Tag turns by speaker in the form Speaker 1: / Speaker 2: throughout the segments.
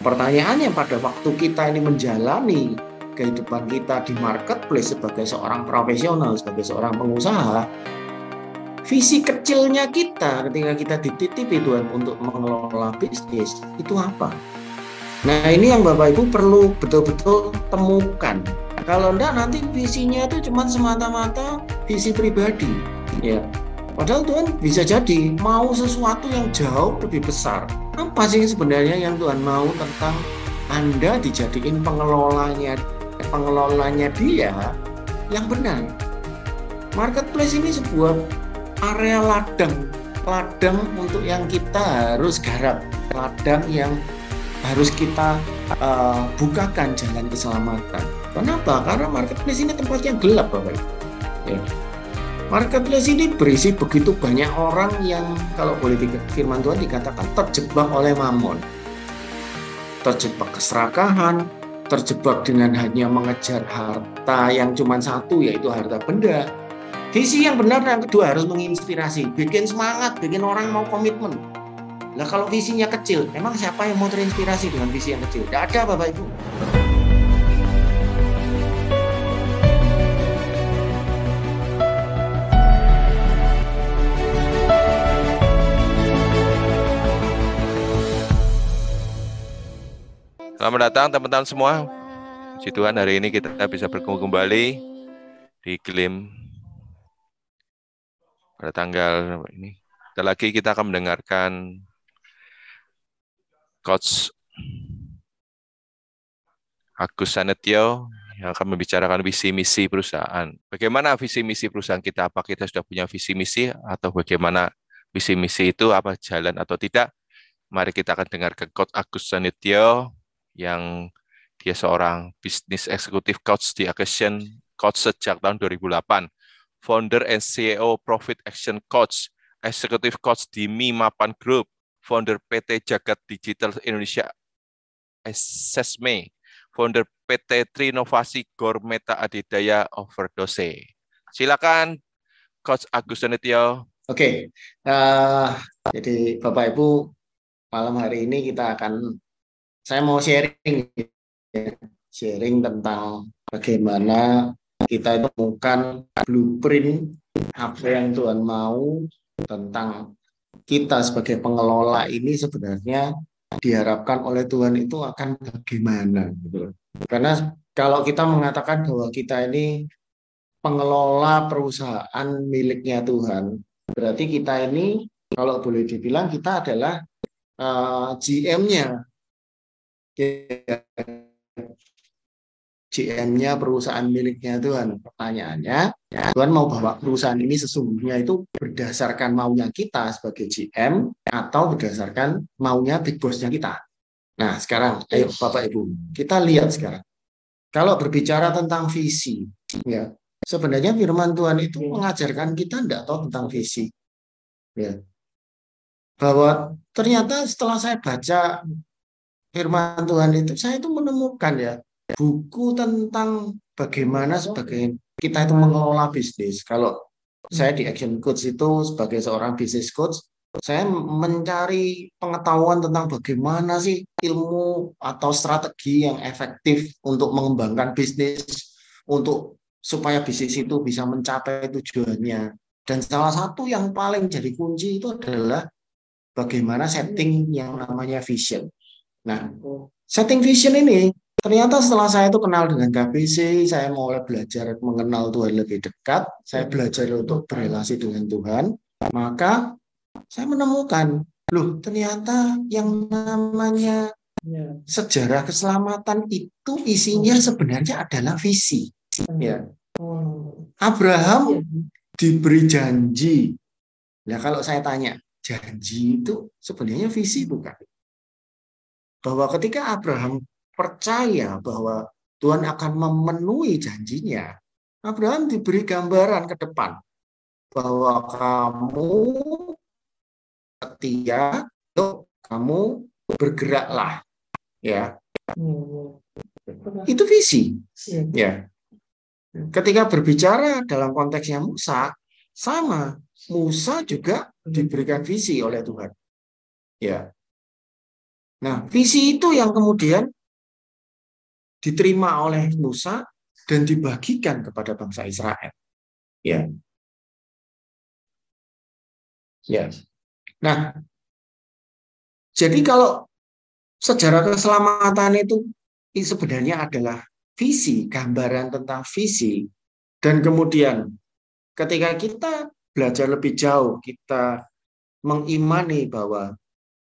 Speaker 1: pertanyaannya pada waktu kita ini menjalani kehidupan kita di marketplace sebagai seorang profesional, sebagai seorang pengusaha, visi kecilnya kita ketika kita dititipi Tuhan untuk mengelola bisnis itu apa? Nah ini yang Bapak Ibu perlu betul-betul temukan. Kalau enggak nanti visinya itu cuma semata-mata visi pribadi. Ya, Padahal Tuhan bisa jadi mau sesuatu yang jauh lebih besar. Apa sih sebenarnya yang Tuhan mau tentang Anda dijadiin pengelolanya pengelolanya dia yang benar. Marketplace ini sebuah area ladang, ladang untuk yang kita harus garap, ladang yang harus kita uh, bukakan jalan keselamatan. Kenapa? Karena marketplace ini tempat yang gelap, Bapak. Ya. Marketplace ini berisi begitu banyak orang yang kalau boleh firman Tuhan dikatakan terjebak oleh mamon. Terjebak keserakahan, terjebak dengan hanya mengejar harta yang cuma satu yaitu harta benda. Visi yang benar yang kedua harus menginspirasi, bikin semangat, bikin orang mau komitmen. Nah kalau visinya kecil, emang siapa yang mau terinspirasi dengan visi yang kecil? Tidak ada Bapak Ibu.
Speaker 2: Selamat datang teman-teman semua. Puji Tuhan hari ini kita bisa berkumpul kembali di Glim pada tanggal ini. Kita lagi kita akan mendengarkan Coach Agus Sanetio yang akan membicarakan visi misi perusahaan. Bagaimana visi misi perusahaan kita? Apa kita sudah punya visi misi atau bagaimana visi misi itu apa jalan atau tidak? Mari kita akan dengarkan Coach Agus Sanetio yang dia seorang bisnis eksekutif coach di Action Coach sejak tahun 2008. Founder and CEO Profit Action Coach, Executive Coach di Mi Mapan Group, founder PT Jagat Digital Indonesia SESME, founder PT Trinovasi Gormeta Adidaya Overdose. Silakan Coach Agus Nityo.
Speaker 1: Oke, okay. uh, jadi Bapak Ibu malam hari ini kita akan saya mau sharing sharing tentang bagaimana kita temukan blueprint apa yang Tuhan mau tentang kita sebagai pengelola ini sebenarnya diharapkan oleh Tuhan itu akan bagaimana gitu. Karena kalau kita mengatakan bahwa kita ini pengelola perusahaan miliknya Tuhan, berarti kita ini kalau boleh dibilang kita adalah uh, eh, GM-nya GM-nya perusahaan miliknya Tuhan. Pertanyaannya, ya, Tuhan mau bawa perusahaan ini sesungguhnya itu berdasarkan maunya kita sebagai GM atau berdasarkan maunya big boss-nya kita. Nah, sekarang ayo Bapak Ibu, kita lihat sekarang. Kalau berbicara tentang visi, ya, sebenarnya firman Tuhan itu mengajarkan kita tidak tahu tentang visi. Ya. Bahwa ternyata setelah saya baca firman Tuhan itu saya itu menemukan ya buku tentang bagaimana sebagai kita itu mengelola bisnis. Kalau saya di Action Coach itu sebagai seorang bisnis coach, saya mencari pengetahuan tentang bagaimana sih ilmu atau strategi yang efektif untuk mengembangkan bisnis untuk supaya bisnis itu bisa mencapai tujuannya. Dan salah satu yang paling jadi kunci itu adalah bagaimana setting yang namanya vision. Nah, setting vision ini ternyata setelah saya itu kenal dengan KBC, saya mulai belajar mengenal Tuhan lebih dekat, saya belajar untuk berrelasi dengan Tuhan, maka saya menemukan, loh ternyata yang namanya sejarah keselamatan itu isinya sebenarnya adalah visi. Ya. Abraham diberi janji. Nah kalau saya tanya, janji itu sebenarnya visi bukan? Bahwa ketika Abraham percaya bahwa Tuhan akan memenuhi janjinya, Abraham diberi gambaran ke depan bahwa kamu setia, kamu bergeraklah, ya. Itu visi, ya. Ketika berbicara dalam konteksnya Musa, sama Musa juga diberikan visi oleh Tuhan, ya Nah, visi itu yang kemudian diterima oleh Musa dan dibagikan kepada bangsa Israel. Ya. Ya. Nah, jadi kalau sejarah keselamatan itu sebenarnya adalah visi, gambaran tentang visi, dan kemudian ketika kita belajar lebih jauh, kita mengimani bahwa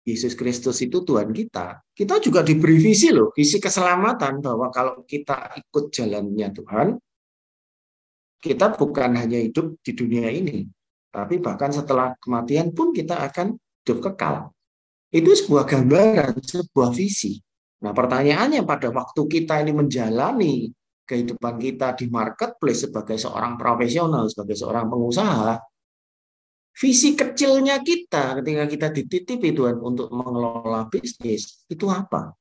Speaker 1: Yesus Kristus itu Tuhan kita, kita juga diberi visi loh, visi keselamatan bahwa kalau kita ikut jalannya Tuhan, kita bukan hanya hidup di dunia ini, tapi bahkan setelah kematian pun kita akan hidup kekal. Itu sebuah gambaran, sebuah visi. Nah pertanyaannya pada waktu kita ini menjalani kehidupan kita di marketplace sebagai seorang profesional, sebagai seorang pengusaha, visi kecilnya kita ketika kita dititipi Tuhan untuk mengelola bisnis itu apa?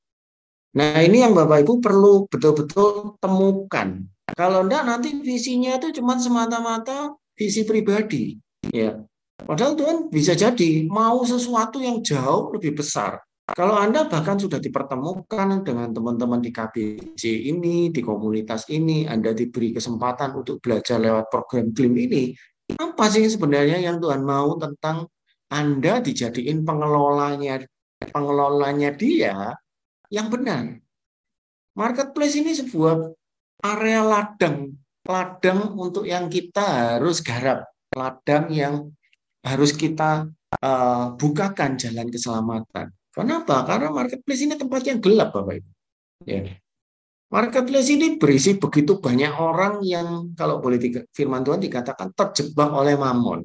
Speaker 1: Nah ini yang Bapak Ibu perlu betul-betul temukan. Kalau enggak nanti visinya itu cuma semata-mata visi pribadi. Ya, Padahal Tuhan bisa jadi mau sesuatu yang jauh lebih besar. Kalau Anda bahkan sudah dipertemukan dengan teman-teman di KBC ini, di komunitas ini, Anda diberi kesempatan untuk belajar lewat program Glim ini, apa sih sebenarnya yang Tuhan mau tentang Anda dijadiin pengelolanya pengelolanya dia yang benar. Marketplace ini sebuah area ladang, ladang untuk yang kita harus garap, ladang yang harus kita uh, bukakan jalan keselamatan. Kenapa? Karena marketplace ini tempat yang gelap, Bapak Ibu. Ya. Marketplace ini berisi begitu banyak orang yang kalau boleh firman Tuhan dikatakan terjebak oleh mamon.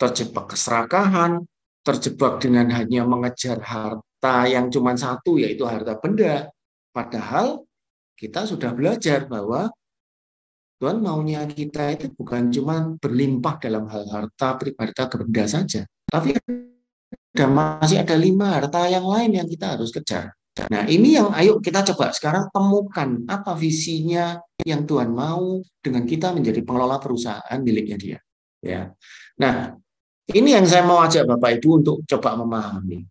Speaker 1: Terjebak keserakahan, terjebak dengan hanya mengejar harta yang cuma satu yaitu harta benda. Padahal kita sudah belajar bahwa Tuhan maunya kita itu bukan cuma berlimpah dalam hal harta, harta benda saja. Tapi ada, masih ada lima harta yang lain yang kita harus kejar. Nah, ini yang ayo kita coba sekarang temukan apa visinya yang Tuhan mau dengan kita menjadi pengelola perusahaan miliknya dia. Ya. Nah, ini yang saya mau ajak Bapak Ibu untuk coba memahami.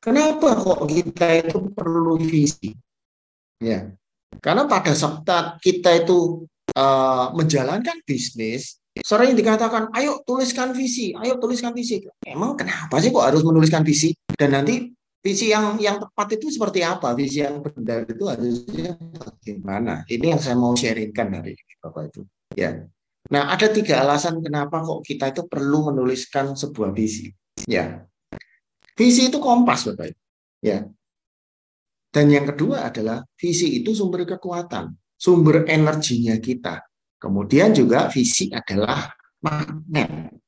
Speaker 1: Kenapa kok kita itu perlu visi? Ya. Karena pada saat kita itu uh, menjalankan bisnis, sering dikatakan, ayo tuliskan visi, ayo tuliskan visi. Emang kenapa sih kok harus menuliskan visi? Dan nanti visi yang yang tepat itu seperti apa? Visi yang benar itu harusnya bagaimana? Ini yang saya mau sharingkan dari Bapak itu. Ya. Nah, ada tiga alasan kenapa kok kita itu perlu menuliskan sebuah visi. Ya. Visi itu kompas, Bapak Ibu. Ya. Dan yang kedua adalah visi itu sumber kekuatan, sumber energinya kita. Kemudian juga visi adalah magnet.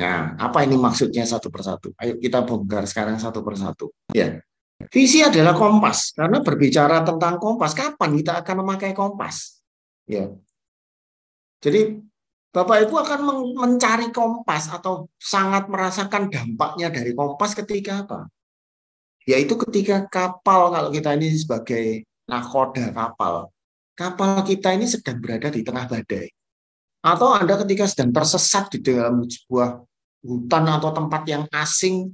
Speaker 1: Nah, apa ini maksudnya satu persatu? Ayo kita bongkar sekarang satu persatu. Ya, visi adalah kompas. Karena berbicara tentang kompas, kapan kita akan memakai kompas? Ya, jadi Bapak Ibu akan mencari kompas atau sangat merasakan dampaknya dari kompas ketika apa? Yaitu ketika kapal, kalau kita ini sebagai nakoda kapal, kapal kita ini sedang berada di tengah badai. Atau Anda ketika sedang tersesat di dalam sebuah hutan atau tempat yang asing,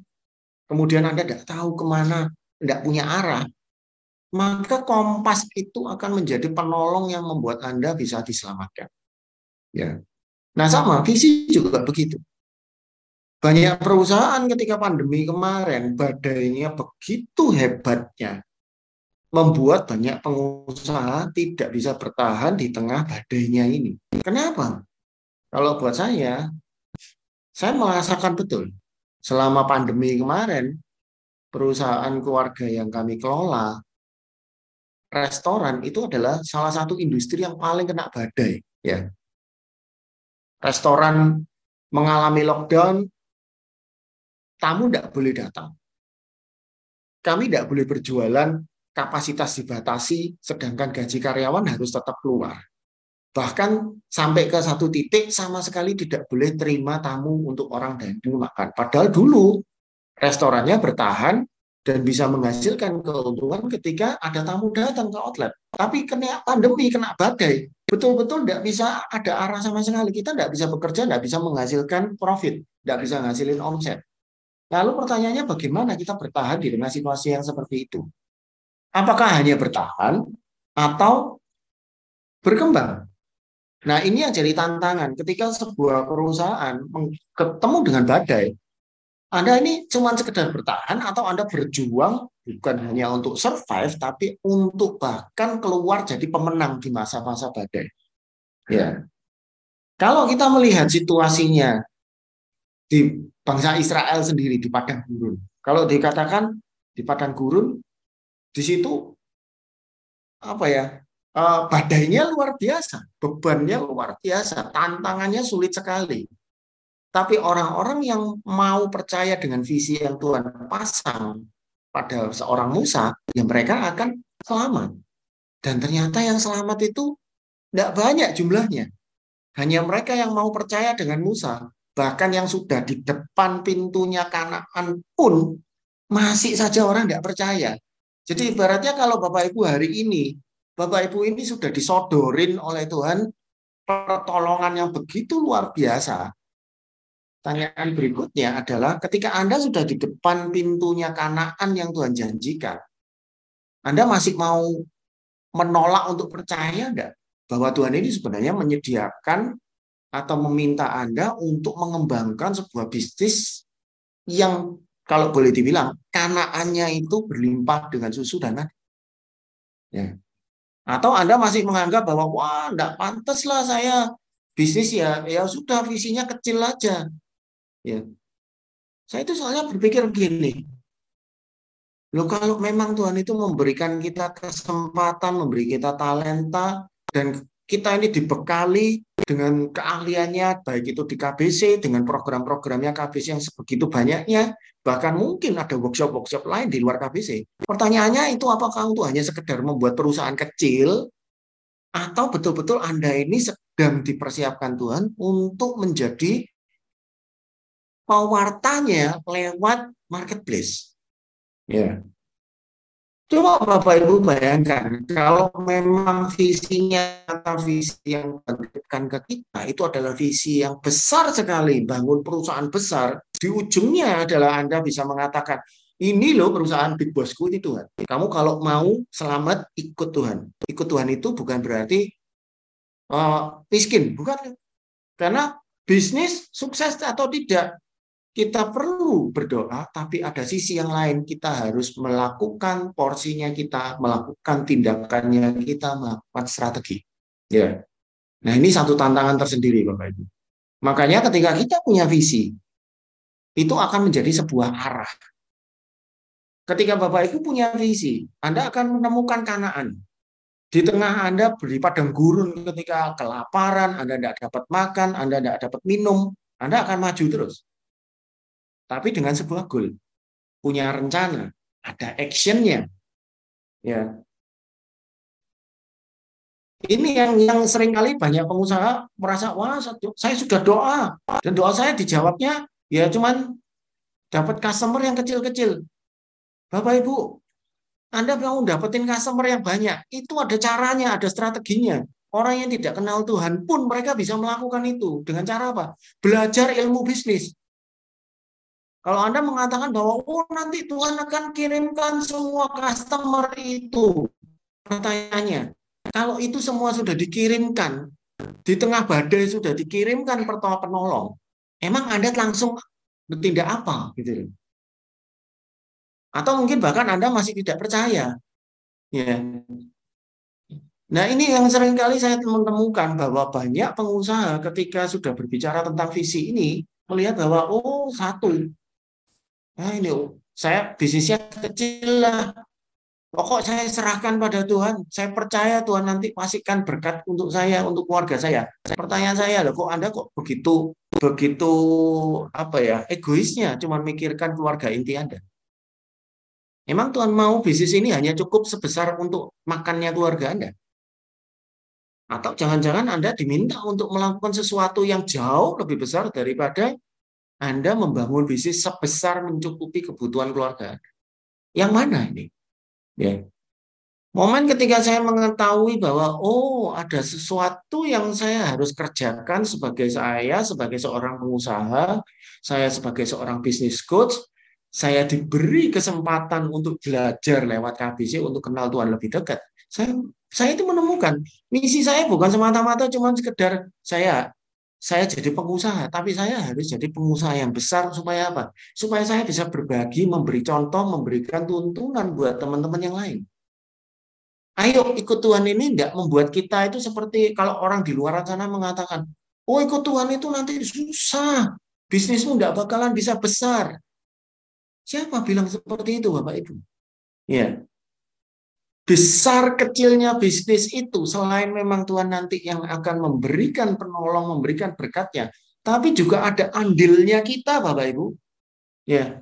Speaker 1: kemudian Anda tidak tahu ke mana, tidak punya arah, maka kompas itu akan menjadi penolong yang membuat Anda bisa diselamatkan. Ya. Nah sama, visi juga begitu. Banyak perusahaan ketika pandemi kemarin, badainya begitu hebatnya, membuat banyak pengusaha tidak bisa bertahan di tengah badainya ini. Kenapa? Kalau buat saya, saya merasakan betul selama pandemi kemarin perusahaan keluarga yang kami kelola restoran itu adalah salah satu industri yang paling kena badai ya. Restoran mengalami lockdown tamu tidak boleh datang. Kami tidak boleh berjualan kapasitas dibatasi sedangkan gaji karyawan harus tetap keluar Bahkan sampai ke satu titik sama sekali tidak boleh terima tamu untuk orang daging makan. Padahal dulu restorannya bertahan dan bisa menghasilkan keuntungan ketika ada tamu datang ke outlet. Tapi kena pandemi, kena badai, betul-betul tidak bisa ada arah sama sekali. Kita tidak bisa bekerja, tidak bisa menghasilkan profit, tidak bisa menghasilkan omset. Lalu pertanyaannya bagaimana kita bertahan di tengah situasi yang seperti itu? Apakah hanya bertahan atau berkembang? Nah, ini yang jadi tantangan ketika sebuah perusahaan ketemu dengan badai. Anda ini cuma sekedar bertahan atau Anda berjuang bukan hanya untuk survive tapi untuk bahkan keluar jadi pemenang di masa-masa badai. Ya. Kalau kita melihat situasinya di bangsa Israel sendiri di padang gurun. Kalau dikatakan di padang gurun, di situ apa ya badainya luar biasa, bebannya luar biasa, tantangannya sulit sekali. Tapi orang-orang yang mau percaya dengan visi yang Tuhan pasang pada seorang Musa, ya mereka akan selamat. Dan ternyata yang selamat itu tidak banyak jumlahnya. Hanya mereka yang mau percaya dengan Musa, bahkan yang sudah di depan pintunya Kanaan pun masih saja orang tidak percaya. Jadi ibaratnya kalau Bapak Ibu hari ini, Bapak Ibu ini sudah disodorin oleh Tuhan pertolongan yang begitu luar biasa. Tanyaan berikutnya adalah ketika Anda sudah di depan pintunya Kanaan yang Tuhan janjikan, Anda masih mau menolak untuk percaya enggak bahwa Tuhan ini sebenarnya menyediakan atau meminta Anda untuk mengembangkan sebuah bisnis yang kalau boleh dibilang kanaannya itu berlimpah dengan susu dan. Ya. Atau Anda masih menganggap bahwa wah enggak pantas lah saya bisnis ya ya sudah visinya kecil aja. Ya. Saya itu soalnya berpikir begini. Loh kalau memang Tuhan itu memberikan kita kesempatan, memberi kita talenta dan kita ini dibekali dengan keahliannya, baik itu di KBC, dengan program-programnya KBC yang sebegitu banyaknya, bahkan mungkin ada workshop-workshop lain di luar KBC. Pertanyaannya itu apakah untuk hanya sekedar membuat perusahaan kecil, atau betul-betul Anda ini sedang dipersiapkan Tuhan untuk menjadi pewartanya lewat marketplace. Ya. Coba Bapak Ibu bayangkan, kalau memang visinya atau visi yang diberikan ke kita itu adalah visi yang besar sekali, bangun perusahaan besar, di ujungnya adalah Anda bisa mengatakan, ini loh perusahaan big bossku ini Tuhan. Kamu kalau mau selamat ikut Tuhan. Ikut Tuhan itu bukan berarti uh, miskin, bukan. Karena bisnis sukses atau tidak kita perlu berdoa, tapi ada sisi yang lain. Kita harus melakukan porsinya kita, melakukan tindakannya kita, melakukan strategi. Ya. Nah ini satu tantangan tersendiri, Bapak Ibu. Makanya ketika kita punya visi, itu akan menjadi sebuah arah. Ketika Bapak Ibu punya visi, Anda akan menemukan kanaan. Di tengah Anda beri padang gurun ketika kelaparan, Anda tidak dapat makan, Anda tidak dapat minum, Anda akan maju terus tapi dengan sebuah goal. Punya rencana, ada actionnya. Ya. Ini yang yang sering kali banyak pengusaha merasa wah saya sudah doa dan doa saya dijawabnya ya cuman dapat customer yang kecil-kecil. Bapak Ibu, Anda mau dapetin customer yang banyak, itu ada caranya, ada strateginya. Orang yang tidak kenal Tuhan pun mereka bisa melakukan itu dengan cara apa? Belajar ilmu bisnis. Kalau Anda mengatakan bahwa oh nanti Tuhan akan kirimkan semua customer itu, pertanyaannya, kalau itu semua sudah dikirimkan, di tengah badai sudah dikirimkan pertolongan penolong, emang Anda langsung bertindak apa gitu Atau mungkin bahkan Anda masih tidak percaya. Ya. Nah ini yang sering kali saya temukan bahwa banyak pengusaha ketika sudah berbicara tentang visi ini melihat bahwa oh satu Nah ini saya bisnisnya kecil lah. Pokok saya serahkan pada Tuhan. Saya percaya Tuhan nanti pastikan berkat untuk saya, untuk keluarga saya. Pertanyaan saya, loh, kok Anda kok begitu begitu apa ya egoisnya, cuma mikirkan keluarga inti Anda. Emang Tuhan mau bisnis ini hanya cukup sebesar untuk makannya keluarga Anda? Atau jangan-jangan Anda diminta untuk melakukan sesuatu yang jauh lebih besar daripada anda membangun bisnis sebesar mencukupi kebutuhan keluarga Yang mana ini? Ya. Momen ketika saya mengetahui bahwa oh ada sesuatu yang saya harus kerjakan sebagai saya sebagai seorang pengusaha, saya sebagai seorang bisnis coach, saya diberi kesempatan untuk belajar lewat KBC untuk kenal Tuhan lebih dekat, saya saya itu menemukan misi saya bukan semata-mata cuma sekedar saya saya jadi pengusaha, tapi saya harus jadi pengusaha yang besar supaya apa? Supaya saya bisa berbagi, memberi contoh, memberikan tuntunan buat teman-teman yang lain. Ayo ikut Tuhan ini tidak membuat kita itu seperti kalau orang di luar sana mengatakan, oh ikut Tuhan itu nanti susah, bisnismu tidak bakalan bisa besar. Siapa bilang seperti itu Bapak Ibu? Ya, besar kecilnya bisnis itu selain memang Tuhan nanti yang akan memberikan penolong, memberikan berkatnya, tapi juga ada andilnya kita Bapak Ibu. Ya.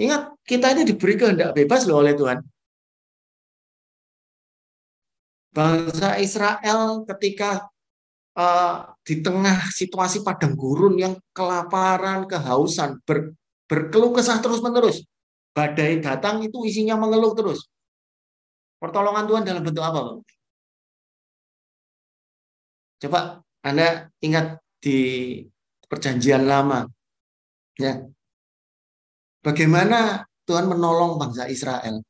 Speaker 1: Ingat, kita ini diberi kehendak bebas loh oleh Tuhan. Bangsa Israel ketika uh, di tengah situasi padang gurun yang kelaparan, kehausan, ber, berkeluh kesah terus-menerus. Badai datang itu isinya mengeluh terus Pertolongan Tuhan dalam bentuk apa, Bang? Coba Anda ingat di perjanjian lama. Ya. Bagaimana Tuhan menolong bangsa Israel?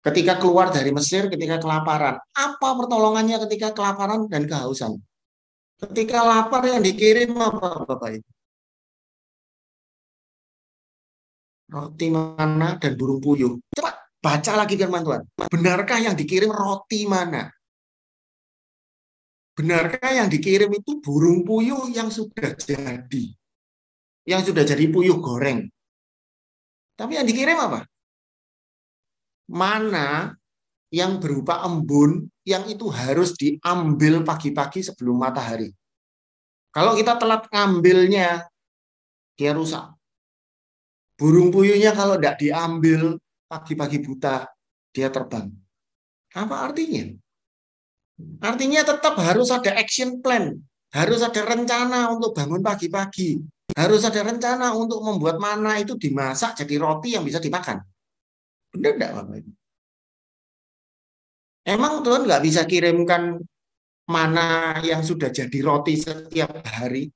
Speaker 1: Ketika keluar dari Mesir, ketika kelaparan. Apa pertolongannya ketika kelaparan dan kehausan? Ketika lapar yang dikirim apa, Bapak Ibu? Roti mana dan burung puyuh. Coba Baca lagi firman Tuhan. Benarkah yang dikirim roti mana? Benarkah yang dikirim itu burung puyuh yang sudah jadi? Yang sudah jadi puyuh goreng. Tapi yang dikirim apa? Mana yang berupa embun yang itu harus diambil pagi-pagi sebelum matahari. Kalau kita telat ngambilnya, dia rusak. Burung puyuhnya kalau tidak diambil pagi-pagi buta dia terbang. Apa artinya? Artinya tetap harus ada action plan, harus ada rencana untuk bangun pagi-pagi, harus ada rencana untuk membuat mana itu dimasak jadi roti yang bisa dimakan. Benar enggak Bapak Ibu? Emang Tuhan nggak bisa kirimkan mana yang sudah jadi roti setiap hari?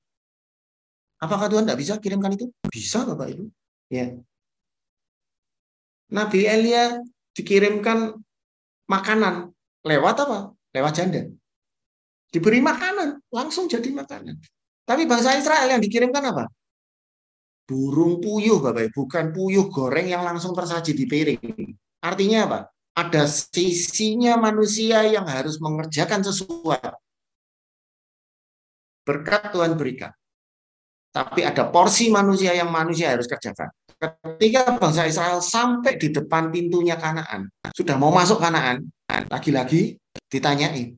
Speaker 1: Apakah Tuhan nggak bisa kirimkan itu? Bisa Bapak Ibu. Ya, Nabi Elia dikirimkan makanan lewat apa? Lewat janda. Diberi makanan, langsung jadi makanan. Tapi bangsa Israel yang dikirimkan apa? Burung puyuh, Bapak Ibu, bukan puyuh goreng yang langsung tersaji di piring. Artinya apa? Ada sisinya manusia yang harus mengerjakan sesuatu. Berkat Tuhan berikan. Tapi ada porsi manusia yang manusia harus kerjakan. Ketika bangsa Israel sampai di depan pintunya Kanaan, sudah mau masuk Kanaan, lagi-lagi ditanyai,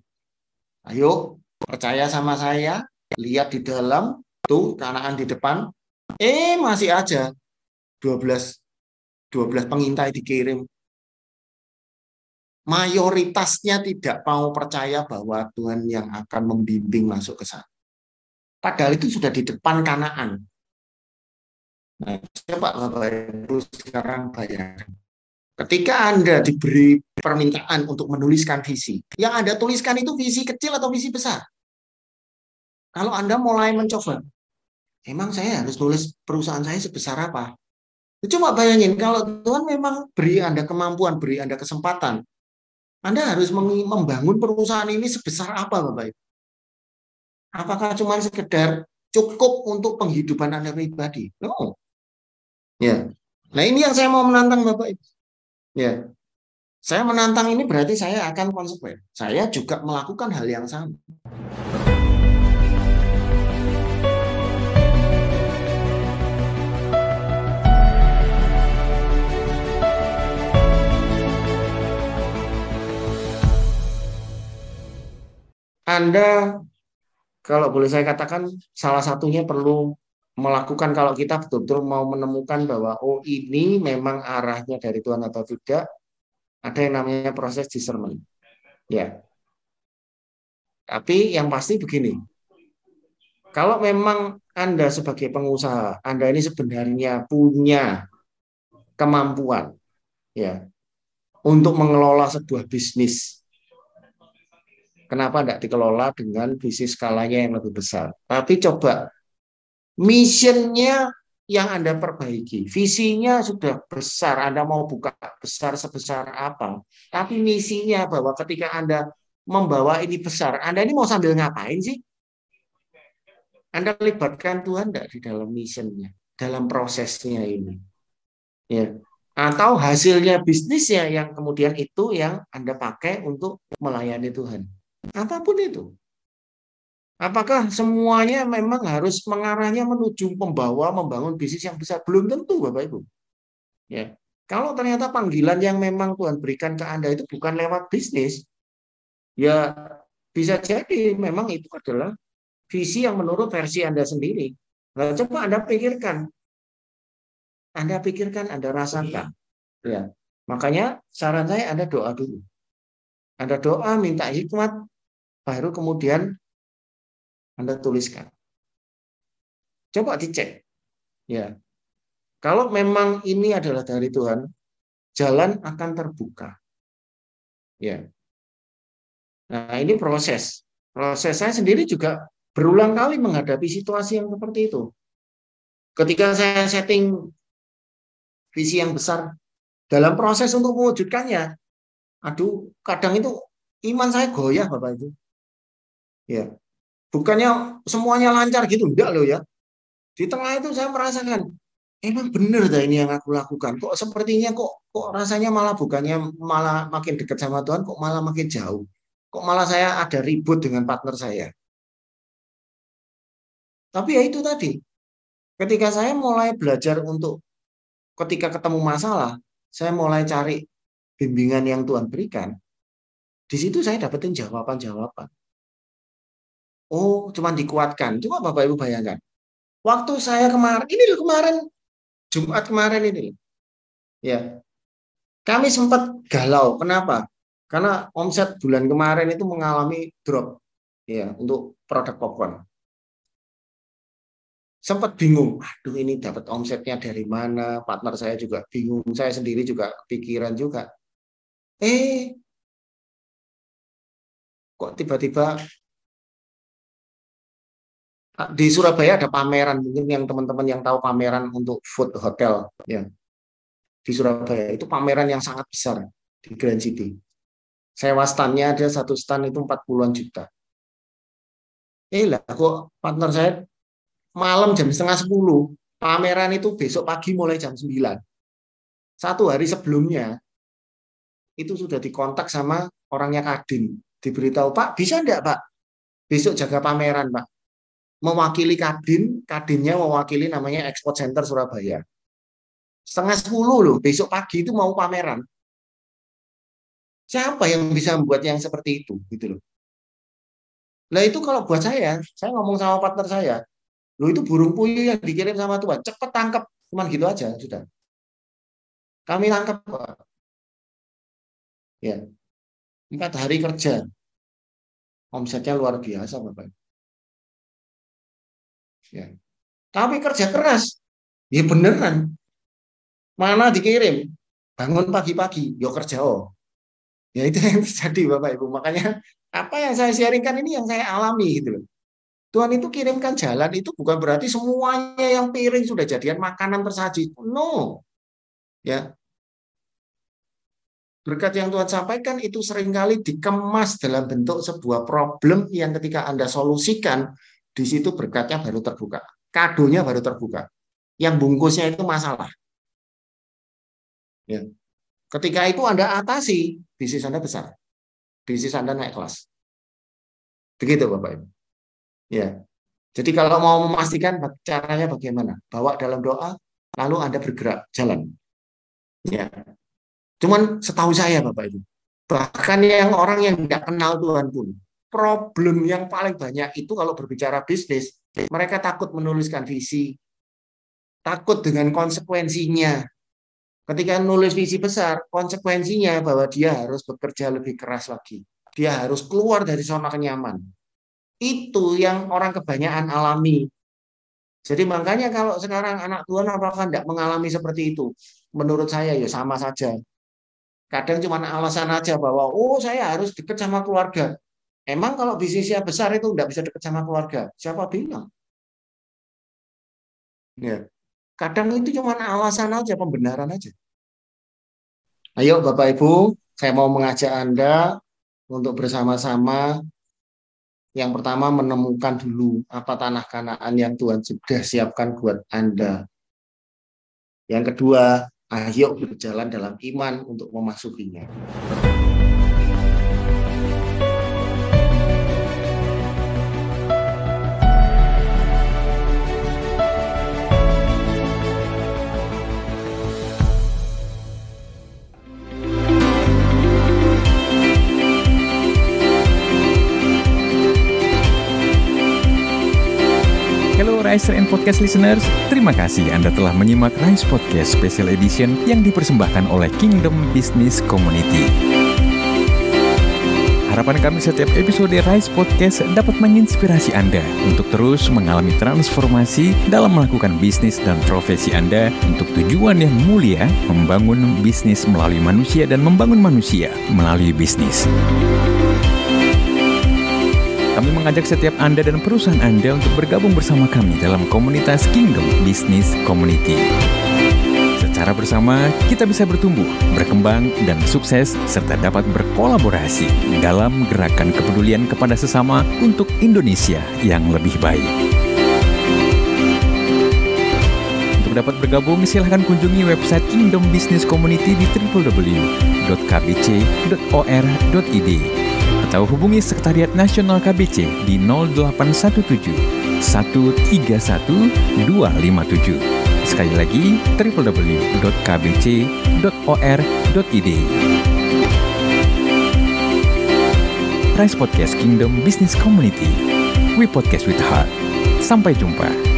Speaker 1: ayo percaya sama saya, lihat di dalam, tuh Kanaan di depan, eh masih aja 12 12 pengintai dikirim. Mayoritasnya tidak mau percaya bahwa Tuhan yang akan membimbing masuk ke sana. Padahal itu sudah di depan Kanaan. Nah, coba Bapak Ibu sekarang bayangkan. Ketika Anda diberi permintaan untuk menuliskan visi, yang Anda tuliskan itu visi kecil atau visi besar? Kalau Anda mulai mencoba, emang saya harus nulis perusahaan saya sebesar apa? Coba bayangin, kalau Tuhan memang beri Anda kemampuan, beri Anda kesempatan, Anda harus membangun perusahaan ini sebesar apa, Bapak Ibu? Apakah cuma sekedar cukup untuk penghidupan Anda pribadi? No. Ya. Nah, ini yang saya mau menantang Bapak Ibu. Ya. Saya menantang ini berarti saya akan konsekuen. Saya juga melakukan hal yang sama. Anda kalau boleh saya katakan salah satunya perlu melakukan kalau kita betul-betul mau menemukan bahwa oh ini memang arahnya dari Tuhan atau tidak, ada yang namanya proses discernment. Ya. Tapi yang pasti begini. Kalau memang Anda sebagai pengusaha, Anda ini sebenarnya punya kemampuan ya untuk mengelola sebuah bisnis. Kenapa tidak dikelola dengan bisnis skalanya yang lebih besar? Tapi coba missionnya yang Anda perbaiki. Visinya sudah besar, Anda mau buka besar sebesar apa. Tapi misinya bahwa ketika Anda membawa ini besar, Anda ini mau sambil ngapain sih? Anda libatkan Tuhan tidak di dalam misinya, dalam prosesnya ini. Ya. Atau hasilnya bisnisnya yang kemudian itu yang Anda pakai untuk melayani Tuhan. Apa pun itu. Apakah semuanya memang harus mengarahnya menuju pembawa membangun bisnis yang besar? Belum tentu, Bapak Ibu. Ya. Kalau ternyata panggilan yang memang Tuhan berikan ke Anda itu bukan lewat bisnis, ya bisa jadi memang itu adalah visi yang menurut versi Anda sendiri. Nah, coba Anda pikirkan. Anda pikirkan, Anda rasakan. Ya. Makanya saran saya Anda doa dulu. Anda doa minta hikmat, baru kemudian anda tuliskan. Coba dicek. Ya. Kalau memang ini adalah dari Tuhan, jalan akan terbuka. Ya. Nah, ini proses. Proses saya sendiri juga berulang kali menghadapi situasi yang seperti itu. Ketika saya setting visi yang besar dalam proses untuk mewujudkannya, aduh, kadang itu iman saya goyah Bapak itu. Ya, Bukannya semuanya lancar gitu, enggak loh ya. Di tengah itu saya merasakan, emang benar dah ini yang aku lakukan. Kok sepertinya kok kok rasanya malah bukannya malah makin dekat sama Tuhan, kok malah makin jauh. Kok malah saya ada ribut dengan partner saya. Tapi ya itu tadi, ketika saya mulai belajar untuk ketika ketemu masalah, saya mulai cari bimbingan yang Tuhan berikan. Di situ saya dapetin jawaban-jawaban. Oh, cuma dikuatkan. Coba Bapak Ibu bayangkan. Waktu saya kemarin, ini loh kemarin, Jumat kemarin ini. Ya, kami sempat galau. Kenapa? Karena omset bulan kemarin itu mengalami drop ya untuk produk popcorn. Sempat bingung, aduh ini dapat omsetnya dari mana? Partner saya juga bingung, saya sendiri juga pikiran juga. Eh, kok tiba-tiba di Surabaya ada pameran mungkin yang teman-teman yang tahu pameran untuk food hotel ya. Di Surabaya itu pameran yang sangat besar di Grand City. Sewa standnya ada satu stand itu 40-an juta. Eh lah kok partner saya malam jam setengah sepuluh pameran itu besok pagi mulai jam 9 satu hari sebelumnya itu sudah dikontak sama orangnya Kadin. Diberitahu Pak bisa enggak Pak? Besok jaga pameran Pak mewakili Kadin, Kadinnya mewakili namanya Export Center Surabaya. Setengah sepuluh loh, besok pagi itu mau pameran. Siapa yang bisa membuat yang seperti itu, gitu loh. Nah itu kalau buat saya, saya ngomong sama partner saya, lo itu burung puyuh yang dikirim sama Tuhan, cepet tangkap, cuman gitu aja sudah. Kami tangkap, ya empat hari kerja, omsetnya luar biasa, bapak. Ya. Tapi kerja keras, ya beneran. Mana dikirim? Bangun pagi-pagi, yo kerja oh. Ya itu yang terjadi Bapak Ibu. Makanya apa yang saya sharingkan ini yang saya alami gitu. Tuhan itu kirimkan jalan itu bukan berarti semuanya yang piring sudah jadian makanan tersaji. No. Ya. Berkat yang Tuhan sampaikan itu sering kali dikemas dalam bentuk sebuah problem yang ketika Anda solusikan, di situ berkatnya baru terbuka. Kadonya baru terbuka. Yang bungkusnya itu masalah. Ya. Ketika itu Anda atasi, bisnis Anda besar. Bisnis Anda naik kelas. Begitu Bapak Ibu. Ya. Jadi kalau mau memastikan caranya bagaimana? Bawa dalam doa, lalu Anda bergerak, jalan. Ya. Cuman setahu saya Bapak Ibu, bahkan yang orang yang tidak kenal Tuhan pun, problem yang paling banyak itu kalau berbicara bisnis, mereka takut menuliskan visi, takut dengan konsekuensinya. Ketika nulis visi besar, konsekuensinya bahwa dia harus bekerja lebih keras lagi. Dia harus keluar dari zona nyaman. Itu yang orang kebanyakan alami. Jadi makanya kalau sekarang anak Tuhan apakah tidak mengalami seperti itu? Menurut saya ya sama saja. Kadang cuma alasan aja bahwa oh saya harus dekat sama keluarga. Emang kalau bisnisnya besar itu tidak bisa dekat sama keluarga? Siapa bilang? Ya. Kadang itu cuma alasan aja, pembenaran aja. Ayo Bapak Ibu, saya mau mengajak Anda untuk bersama-sama yang pertama menemukan dulu apa tanah kanaan yang Tuhan sudah siapkan buat Anda. Yang kedua, ayo berjalan dalam iman untuk memasukinya.
Speaker 3: Riser and Podcast listeners, terima kasih Anda telah menyimak Rise Podcast Special Edition yang dipersembahkan oleh Kingdom Business Community. Harapan kami setiap episode Rise Podcast dapat menginspirasi Anda untuk terus mengalami transformasi dalam melakukan bisnis dan profesi Anda untuk tujuan yang mulia, membangun bisnis melalui manusia dan membangun manusia melalui bisnis. Kami mengajak setiap Anda dan perusahaan Anda untuk bergabung bersama kami dalam komunitas Kingdom Business Community. Secara bersama, kita bisa bertumbuh, berkembang, dan sukses, serta dapat berkolaborasi dalam gerakan kepedulian kepada sesama untuk Indonesia yang lebih baik. Untuk dapat bergabung, silahkan kunjungi website Kingdom Business Community di www.kbc.or.id atau hubungi Sekretariat Nasional KBC di 0817 131 257. Sekali lagi www.kbc.or.id. Rise Podcast Kingdom Business Community. We podcast with heart. Sampai jumpa.